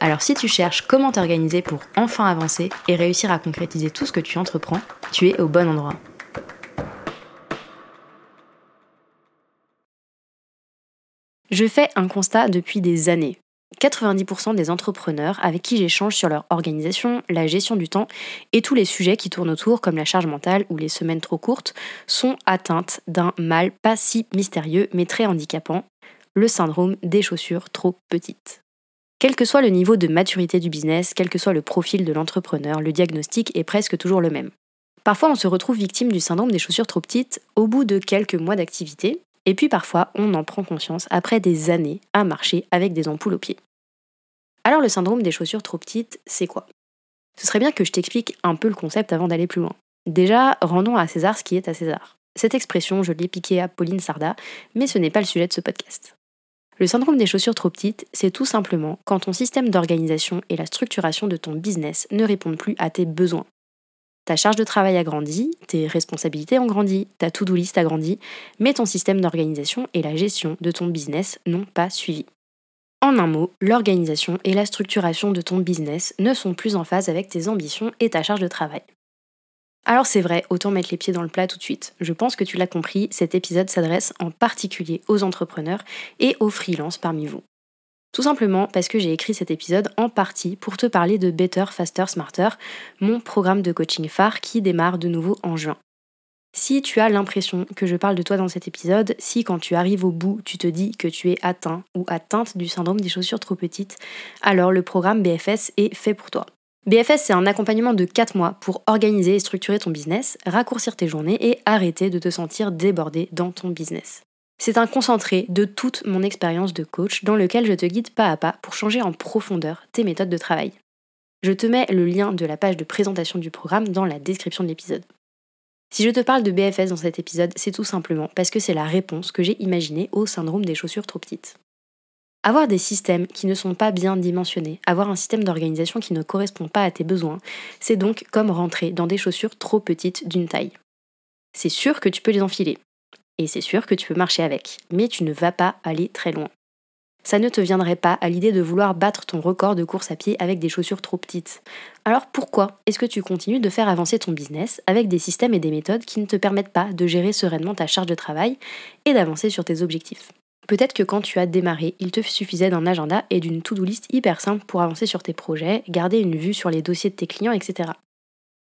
Alors si tu cherches comment t'organiser pour enfin avancer et réussir à concrétiser tout ce que tu entreprends, tu es au bon endroit. Je fais un constat depuis des années. 90% des entrepreneurs avec qui j'échange sur leur organisation, la gestion du temps et tous les sujets qui tournent autour comme la charge mentale ou les semaines trop courtes sont atteintes d'un mal pas si mystérieux mais très handicapant, le syndrome des chaussures trop petites. Quel que soit le niveau de maturité du business, quel que soit le profil de l'entrepreneur, le diagnostic est presque toujours le même. Parfois, on se retrouve victime du syndrome des chaussures trop petites au bout de quelques mois d'activité, et puis parfois, on en prend conscience après des années à marcher avec des ampoules aux pieds. Alors le syndrome des chaussures trop petites, c'est quoi? Ce serait bien que je t'explique un peu le concept avant d'aller plus loin. Déjà, rendons à César ce qui est à César. Cette expression, je l'ai piquée à Pauline Sarda, mais ce n'est pas le sujet de ce podcast. Le syndrome des chaussures trop petites, c'est tout simplement quand ton système d'organisation et la structuration de ton business ne répondent plus à tes besoins. Ta charge de travail a grandi, tes responsabilités ont grandi, ta to-do list a grandi, mais ton système d'organisation et la gestion de ton business n'ont pas suivi. En un mot, l'organisation et la structuration de ton business ne sont plus en phase avec tes ambitions et ta charge de travail. Alors c'est vrai, autant mettre les pieds dans le plat tout de suite. Je pense que tu l'as compris, cet épisode s'adresse en particulier aux entrepreneurs et aux freelances parmi vous. Tout simplement parce que j'ai écrit cet épisode en partie pour te parler de Better, Faster, Smarter, mon programme de coaching phare qui démarre de nouveau en juin. Si tu as l'impression que je parle de toi dans cet épisode, si quand tu arrives au bout, tu te dis que tu es atteint ou atteinte du syndrome des chaussures trop petites, alors le programme BFS est fait pour toi. BFS, c'est un accompagnement de 4 mois pour organiser et structurer ton business, raccourcir tes journées et arrêter de te sentir débordé dans ton business. C'est un concentré de toute mon expérience de coach dans lequel je te guide pas à pas pour changer en profondeur tes méthodes de travail. Je te mets le lien de la page de présentation du programme dans la description de l'épisode. Si je te parle de BFS dans cet épisode, c'est tout simplement parce que c'est la réponse que j'ai imaginée au syndrome des chaussures trop petites. Avoir des systèmes qui ne sont pas bien dimensionnés, avoir un système d'organisation qui ne correspond pas à tes besoins, c'est donc comme rentrer dans des chaussures trop petites d'une taille. C'est sûr que tu peux les enfiler, et c'est sûr que tu peux marcher avec, mais tu ne vas pas aller très loin. Ça ne te viendrait pas à l'idée de vouloir battre ton record de course à pied avec des chaussures trop petites. Alors pourquoi est-ce que tu continues de faire avancer ton business avec des systèmes et des méthodes qui ne te permettent pas de gérer sereinement ta charge de travail et d'avancer sur tes objectifs? Peut-être que quand tu as démarré, il te suffisait d'un agenda et d'une to-do list hyper simple pour avancer sur tes projets, garder une vue sur les dossiers de tes clients, etc.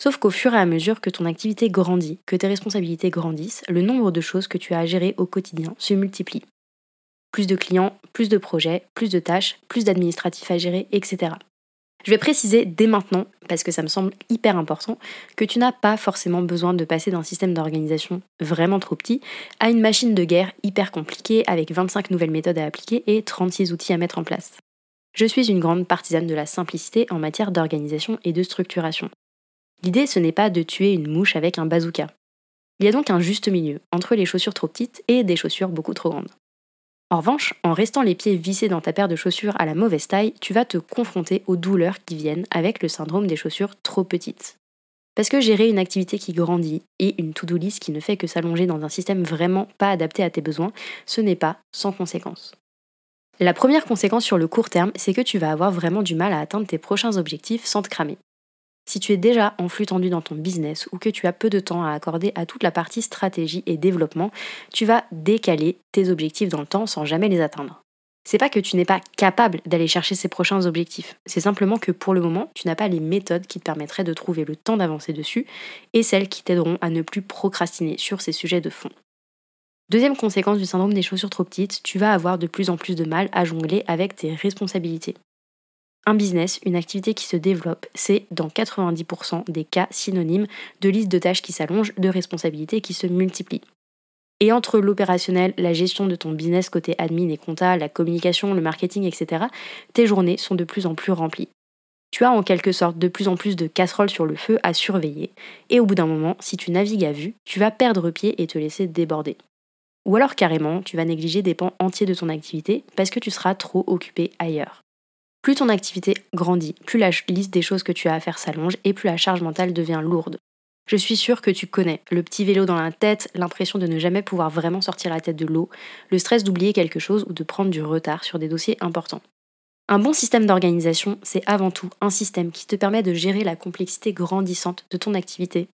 Sauf qu'au fur et à mesure que ton activité grandit, que tes responsabilités grandissent, le nombre de choses que tu as à gérer au quotidien se multiplie. Plus de clients, plus de projets, plus de tâches, plus d'administratifs à gérer, etc. Je vais préciser dès maintenant, parce que ça me semble hyper important, que tu n'as pas forcément besoin de passer d'un système d'organisation vraiment trop petit à une machine de guerre hyper compliquée avec 25 nouvelles méthodes à appliquer et 36 outils à mettre en place. Je suis une grande partisane de la simplicité en matière d'organisation et de structuration. L'idée, ce n'est pas de tuer une mouche avec un bazooka. Il y a donc un juste milieu entre les chaussures trop petites et des chaussures beaucoup trop grandes. En revanche, en restant les pieds vissés dans ta paire de chaussures à la mauvaise taille, tu vas te confronter aux douleurs qui viennent avec le syndrome des chaussures trop petites. Parce que gérer une activité qui grandit et une to-do list qui ne fait que s'allonger dans un système vraiment pas adapté à tes besoins, ce n'est pas sans conséquence. La première conséquence sur le court terme, c'est que tu vas avoir vraiment du mal à atteindre tes prochains objectifs sans te cramer. Si tu es déjà en flux tendu dans ton business ou que tu as peu de temps à accorder à toute la partie stratégie et développement, tu vas décaler tes objectifs dans le temps sans jamais les atteindre. C'est pas que tu n'es pas capable d'aller chercher ces prochains objectifs, c'est simplement que pour le moment, tu n'as pas les méthodes qui te permettraient de trouver le temps d'avancer dessus et celles qui t'aideront à ne plus procrastiner sur ces sujets de fond. Deuxième conséquence du syndrome des chaussures trop petites, tu vas avoir de plus en plus de mal à jongler avec tes responsabilités. Un business, une activité qui se développe, c'est dans 90% des cas synonyme de liste de tâches qui s'allongent, de responsabilités qui se multiplient. Et entre l'opérationnel, la gestion de ton business côté admin et compta, la communication, le marketing, etc., tes journées sont de plus en plus remplies. Tu as en quelque sorte de plus en plus de casseroles sur le feu à surveiller, et au bout d'un moment, si tu navigues à vue, tu vas perdre pied et te laisser déborder. Ou alors carrément, tu vas négliger des pans entiers de ton activité parce que tu seras trop occupé ailleurs. Plus ton activité grandit, plus la liste des choses que tu as à faire s'allonge et plus la charge mentale devient lourde. Je suis sûre que tu connais le petit vélo dans la tête, l'impression de ne jamais pouvoir vraiment sortir la tête de l'eau, le stress d'oublier quelque chose ou de prendre du retard sur des dossiers importants. Un bon système d'organisation, c'est avant tout un système qui te permet de gérer la complexité grandissante de ton activité,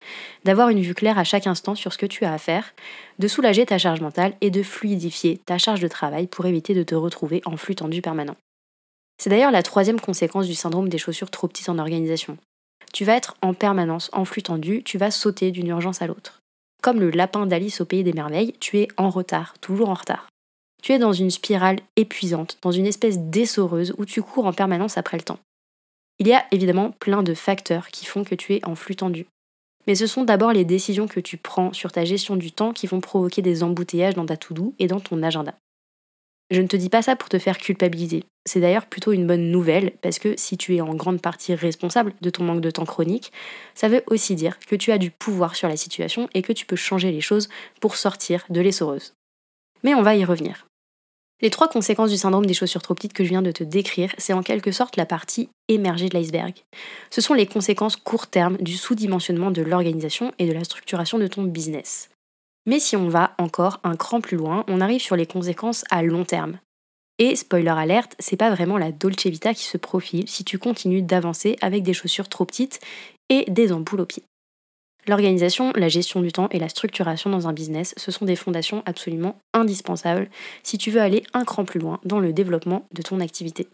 d'avoir une vue claire à chaque instant sur ce que tu as à faire, de soulager ta charge mentale et de fluidifier ta charge de travail pour éviter de te retrouver en flux tendu permanent. C'est d'ailleurs la troisième conséquence du syndrome des chaussures trop petites en organisation tu vas être en permanence en flux tendu, tu vas sauter d'une urgence à l'autre. Comme le lapin d'Alice au pays des merveilles, tu es en retard, toujours en retard. Tu es dans une spirale épuisante, dans une espèce d'essoreuse où tu cours en permanence après le temps. Il y a évidemment plein de facteurs qui font que tu es en flux tendu. Mais ce sont d'abord les décisions que tu prends sur ta gestion du temps qui vont provoquer des embouteillages dans ta to-do et dans ton agenda. Je ne te dis pas ça pour te faire culpabiliser. C'est d'ailleurs plutôt une bonne nouvelle parce que si tu es en grande partie responsable de ton manque de temps chronique, ça veut aussi dire que tu as du pouvoir sur la situation et que tu peux changer les choses pour sortir de l'essoreuse. Mais on va y revenir. Les trois conséquences du syndrome des chaussures trop petites que je viens de te décrire, c'est en quelque sorte la partie émergée de l'iceberg. Ce sont les conséquences court terme du sous-dimensionnement de l'organisation et de la structuration de ton business. Mais si on va encore un cran plus loin, on arrive sur les conséquences à long terme. Et spoiler alerte, c'est pas vraiment la Dolce Vita qui se profile si tu continues d'avancer avec des chaussures trop petites et des ampoules aux pieds. L'organisation, la gestion du temps et la structuration dans un business, ce sont des fondations absolument indispensables si tu veux aller un cran plus loin dans le développement de ton activité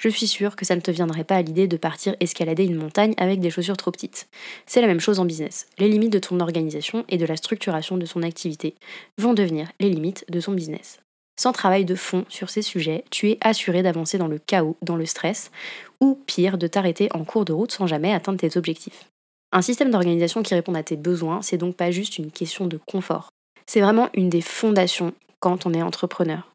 je suis sûre que ça ne te viendrait pas à l'idée de partir escalader une montagne avec des chaussures trop petites. C'est la même chose en business. Les limites de ton organisation et de la structuration de ton activité vont devenir les limites de ton business. Sans travail de fond sur ces sujets, tu es assuré d'avancer dans le chaos, dans le stress, ou pire, de t'arrêter en cours de route sans jamais atteindre tes objectifs. Un système d'organisation qui répond à tes besoins, c'est donc pas juste une question de confort. C'est vraiment une des fondations quand on est entrepreneur.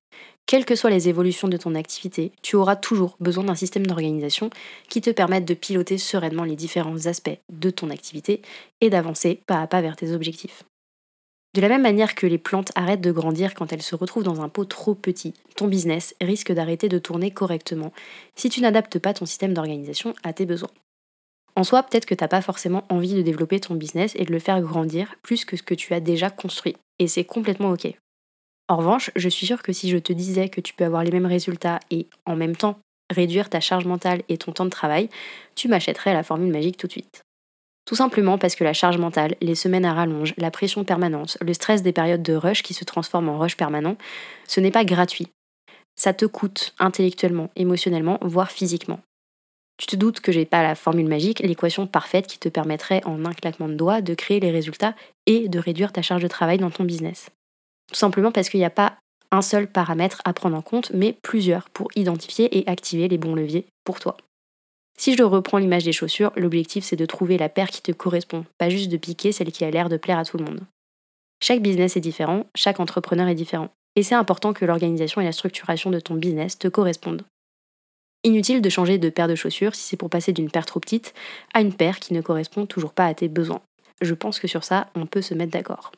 Quelles que soient les évolutions de ton activité, tu auras toujours besoin d'un système d'organisation qui te permette de piloter sereinement les différents aspects de ton activité et d'avancer pas à pas vers tes objectifs. De la même manière que les plantes arrêtent de grandir quand elles se retrouvent dans un pot trop petit, ton business risque d'arrêter de tourner correctement si tu n'adaptes pas ton système d'organisation à tes besoins. En soi, peut-être que tu n'as pas forcément envie de développer ton business et de le faire grandir plus que ce que tu as déjà construit. Et c'est complètement ok. En revanche, je suis sûre que si je te disais que tu peux avoir les mêmes résultats et en même temps réduire ta charge mentale et ton temps de travail, tu m'achèterais la formule magique tout de suite. Tout simplement parce que la charge mentale, les semaines à rallonge, la pression permanente, le stress des périodes de rush qui se transforment en rush permanent, ce n'est pas gratuit. Ça te coûte intellectuellement, émotionnellement, voire physiquement. Tu te doutes que j'ai pas la formule magique, l'équation parfaite qui te permettrait en un claquement de doigts de créer les résultats et de réduire ta charge de travail dans ton business. Tout simplement parce qu'il n'y a pas un seul paramètre à prendre en compte, mais plusieurs pour identifier et activer les bons leviers pour toi. Si je reprends l'image des chaussures, l'objectif c'est de trouver la paire qui te correspond, pas juste de piquer celle qui a l'air de plaire à tout le monde. Chaque business est différent, chaque entrepreneur est différent, et c'est important que l'organisation et la structuration de ton business te correspondent. Inutile de changer de paire de chaussures si c'est pour passer d'une paire trop petite à une paire qui ne correspond toujours pas à tes besoins. Je pense que sur ça, on peut se mettre d'accord.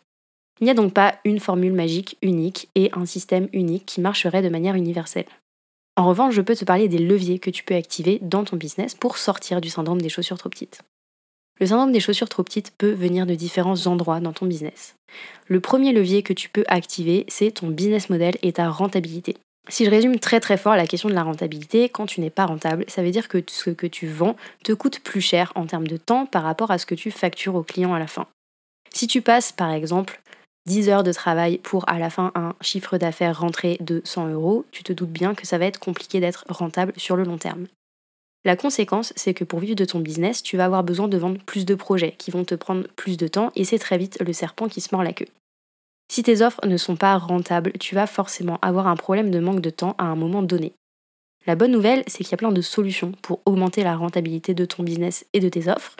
Il n'y a donc pas une formule magique unique et un système unique qui marcherait de manière universelle. En revanche, je peux te parler des leviers que tu peux activer dans ton business pour sortir du syndrome des chaussures trop petites. Le syndrome des chaussures trop petites peut venir de différents endroits dans ton business. Le premier levier que tu peux activer, c'est ton business model et ta rentabilité. Si je résume très très fort la question de la rentabilité, quand tu n'es pas rentable, ça veut dire que ce que tu vends te coûte plus cher en termes de temps par rapport à ce que tu factures au client à la fin. Si tu passes par exemple 10 heures de travail pour à la fin un chiffre d'affaires rentré de 100 euros, tu te doutes bien que ça va être compliqué d'être rentable sur le long terme. La conséquence, c'est que pour vivre de ton business, tu vas avoir besoin de vendre plus de projets qui vont te prendre plus de temps et c'est très vite le serpent qui se mord la queue. Si tes offres ne sont pas rentables, tu vas forcément avoir un problème de manque de temps à un moment donné. La bonne nouvelle, c'est qu'il y a plein de solutions pour augmenter la rentabilité de ton business et de tes offres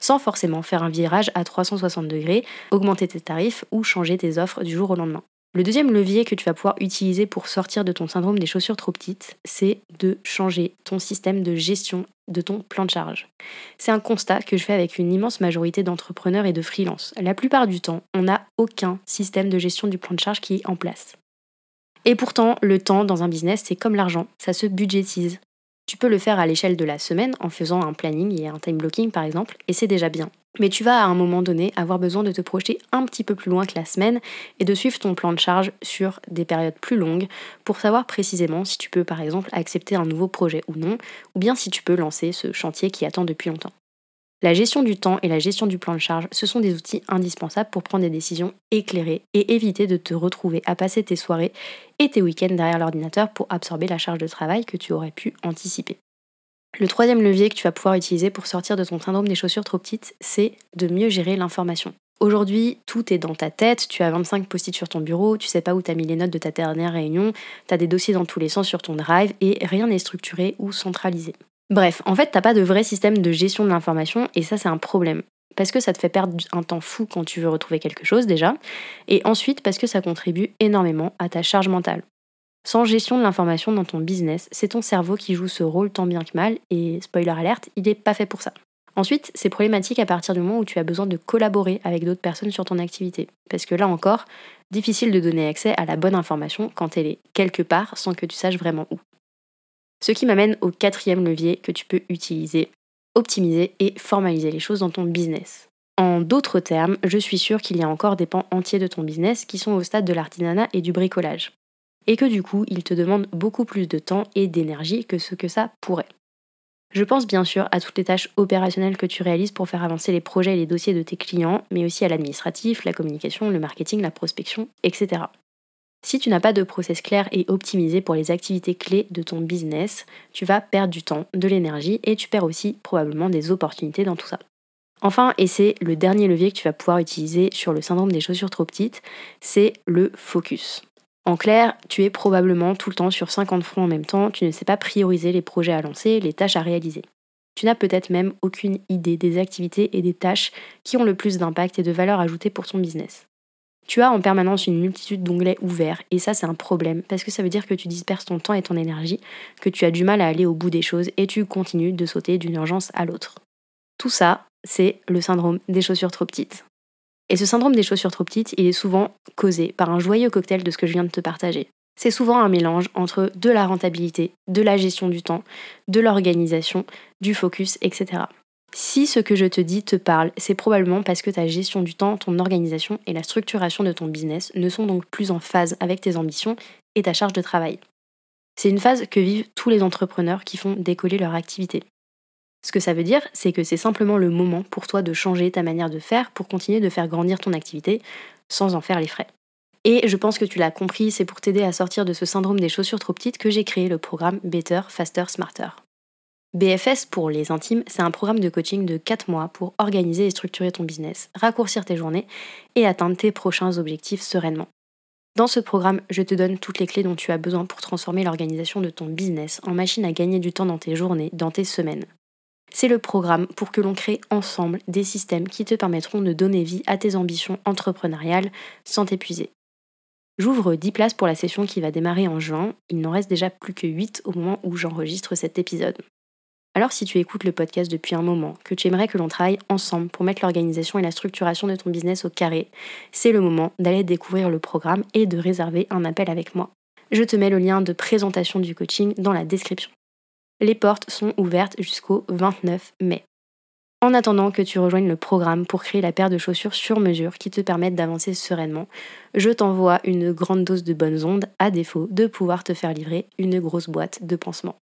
sans forcément faire un virage à 360 degrés, augmenter tes tarifs ou changer tes offres du jour au lendemain. Le deuxième levier que tu vas pouvoir utiliser pour sortir de ton syndrome des chaussures trop petites, c'est de changer ton système de gestion de ton plan de charge. C'est un constat que je fais avec une immense majorité d'entrepreneurs et de freelances. La plupart du temps, on n'a aucun système de gestion du plan de charge qui est en place. Et pourtant, le temps dans un business, c'est comme l'argent, ça se budgétise. Tu peux le faire à l'échelle de la semaine en faisant un planning et un time blocking par exemple, et c'est déjà bien. Mais tu vas à un moment donné avoir besoin de te projeter un petit peu plus loin que la semaine et de suivre ton plan de charge sur des périodes plus longues pour savoir précisément si tu peux par exemple accepter un nouveau projet ou non, ou bien si tu peux lancer ce chantier qui attend depuis longtemps. La gestion du temps et la gestion du plan de charge, ce sont des outils indispensables pour prendre des décisions éclairées et éviter de te retrouver à passer tes soirées et tes week-ends derrière l'ordinateur pour absorber la charge de travail que tu aurais pu anticiper. Le troisième levier que tu vas pouvoir utiliser pour sortir de ton syndrome des chaussures trop petites, c'est de mieux gérer l'information. Aujourd'hui, tout est dans ta tête, tu as 25 post-it sur ton bureau, tu sais pas où tu as mis les notes de ta dernière réunion, tu as des dossiers dans tous les sens sur ton drive et rien n'est structuré ou centralisé. Bref, en fait, t'as pas de vrai système de gestion de l'information et ça, c'est un problème. Parce que ça te fait perdre un temps fou quand tu veux retrouver quelque chose déjà, et ensuite parce que ça contribue énormément à ta charge mentale. Sans gestion de l'information dans ton business, c'est ton cerveau qui joue ce rôle tant bien que mal, et spoiler alerte, il n'est pas fait pour ça. Ensuite, c'est problématique à partir du moment où tu as besoin de collaborer avec d'autres personnes sur ton activité. Parce que là encore, difficile de donner accès à la bonne information quand elle est quelque part sans que tu saches vraiment où. Ce qui m'amène au quatrième levier que tu peux utiliser, optimiser et formaliser les choses dans ton business. En d'autres termes, je suis sûre qu'il y a encore des pans entiers de ton business qui sont au stade de l'artisanat et du bricolage. Et que du coup, ils te demandent beaucoup plus de temps et d'énergie que ce que ça pourrait. Je pense bien sûr à toutes les tâches opérationnelles que tu réalises pour faire avancer les projets et les dossiers de tes clients, mais aussi à l'administratif, la communication, le marketing, la prospection, etc. Si tu n'as pas de process clair et optimisé pour les activités clés de ton business, tu vas perdre du temps, de l'énergie et tu perds aussi probablement des opportunités dans tout ça. Enfin, et c'est le dernier levier que tu vas pouvoir utiliser sur le syndrome des chaussures trop petites, c'est le focus. En clair, tu es probablement tout le temps sur 50 fronts en même temps, tu ne sais pas prioriser les projets à lancer, les tâches à réaliser. Tu n'as peut-être même aucune idée des activités et des tâches qui ont le plus d'impact et de valeur ajoutée pour ton business tu as en permanence une multitude d'onglets ouverts et ça c'est un problème parce que ça veut dire que tu disperses ton temps et ton énergie, que tu as du mal à aller au bout des choses et tu continues de sauter d'une urgence à l'autre. Tout ça, c'est le syndrome des chaussures trop petites. Et ce syndrome des chaussures trop petites, il est souvent causé par un joyeux cocktail de ce que je viens de te partager. C'est souvent un mélange entre de la rentabilité, de la gestion du temps, de l'organisation, du focus, etc. Si ce que je te dis te parle, c'est probablement parce que ta gestion du temps, ton organisation et la structuration de ton business ne sont donc plus en phase avec tes ambitions et ta charge de travail. C'est une phase que vivent tous les entrepreneurs qui font décoller leur activité. Ce que ça veut dire, c'est que c'est simplement le moment pour toi de changer ta manière de faire pour continuer de faire grandir ton activité sans en faire les frais. Et je pense que tu l'as compris, c'est pour t'aider à sortir de ce syndrome des chaussures trop petites que j'ai créé le programme Better, Faster, Smarter. BFS pour les intimes, c'est un programme de coaching de 4 mois pour organiser et structurer ton business, raccourcir tes journées et atteindre tes prochains objectifs sereinement. Dans ce programme, je te donne toutes les clés dont tu as besoin pour transformer l'organisation de ton business en machine à gagner du temps dans tes journées, dans tes semaines. C'est le programme pour que l'on crée ensemble des systèmes qui te permettront de donner vie à tes ambitions entrepreneuriales sans t'épuiser. J'ouvre 10 places pour la session qui va démarrer en juin, il n'en reste déjà plus que 8 au moment où j'enregistre cet épisode. Alors si tu écoutes le podcast depuis un moment, que tu aimerais que l'on travaille ensemble pour mettre l'organisation et la structuration de ton business au carré, c'est le moment d'aller découvrir le programme et de réserver un appel avec moi. Je te mets le lien de présentation du coaching dans la description. Les portes sont ouvertes jusqu'au 29 mai. En attendant que tu rejoignes le programme pour créer la paire de chaussures sur mesure qui te permettent d'avancer sereinement, je t'envoie une grande dose de bonnes ondes à défaut de pouvoir te faire livrer une grosse boîte de pansements.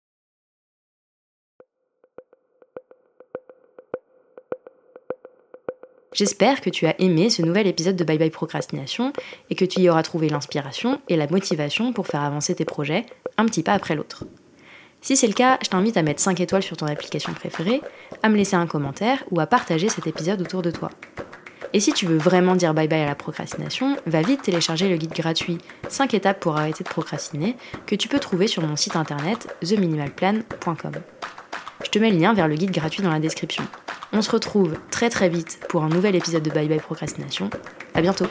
J'espère que tu as aimé ce nouvel épisode de Bye Bye Procrastination et que tu y auras trouvé l'inspiration et la motivation pour faire avancer tes projets un petit pas après l'autre. Si c'est le cas, je t'invite à mettre 5 étoiles sur ton application préférée, à me laisser un commentaire ou à partager cet épisode autour de toi. Et si tu veux vraiment dire bye bye à la procrastination, va vite télécharger le guide gratuit 5 étapes pour arrêter de procrastiner que tu peux trouver sur mon site internet theminimalplan.com. Je te mets le lien vers le guide gratuit dans la description. On se retrouve très très vite pour un nouvel épisode de Bye Bye Procrastination. À bientôt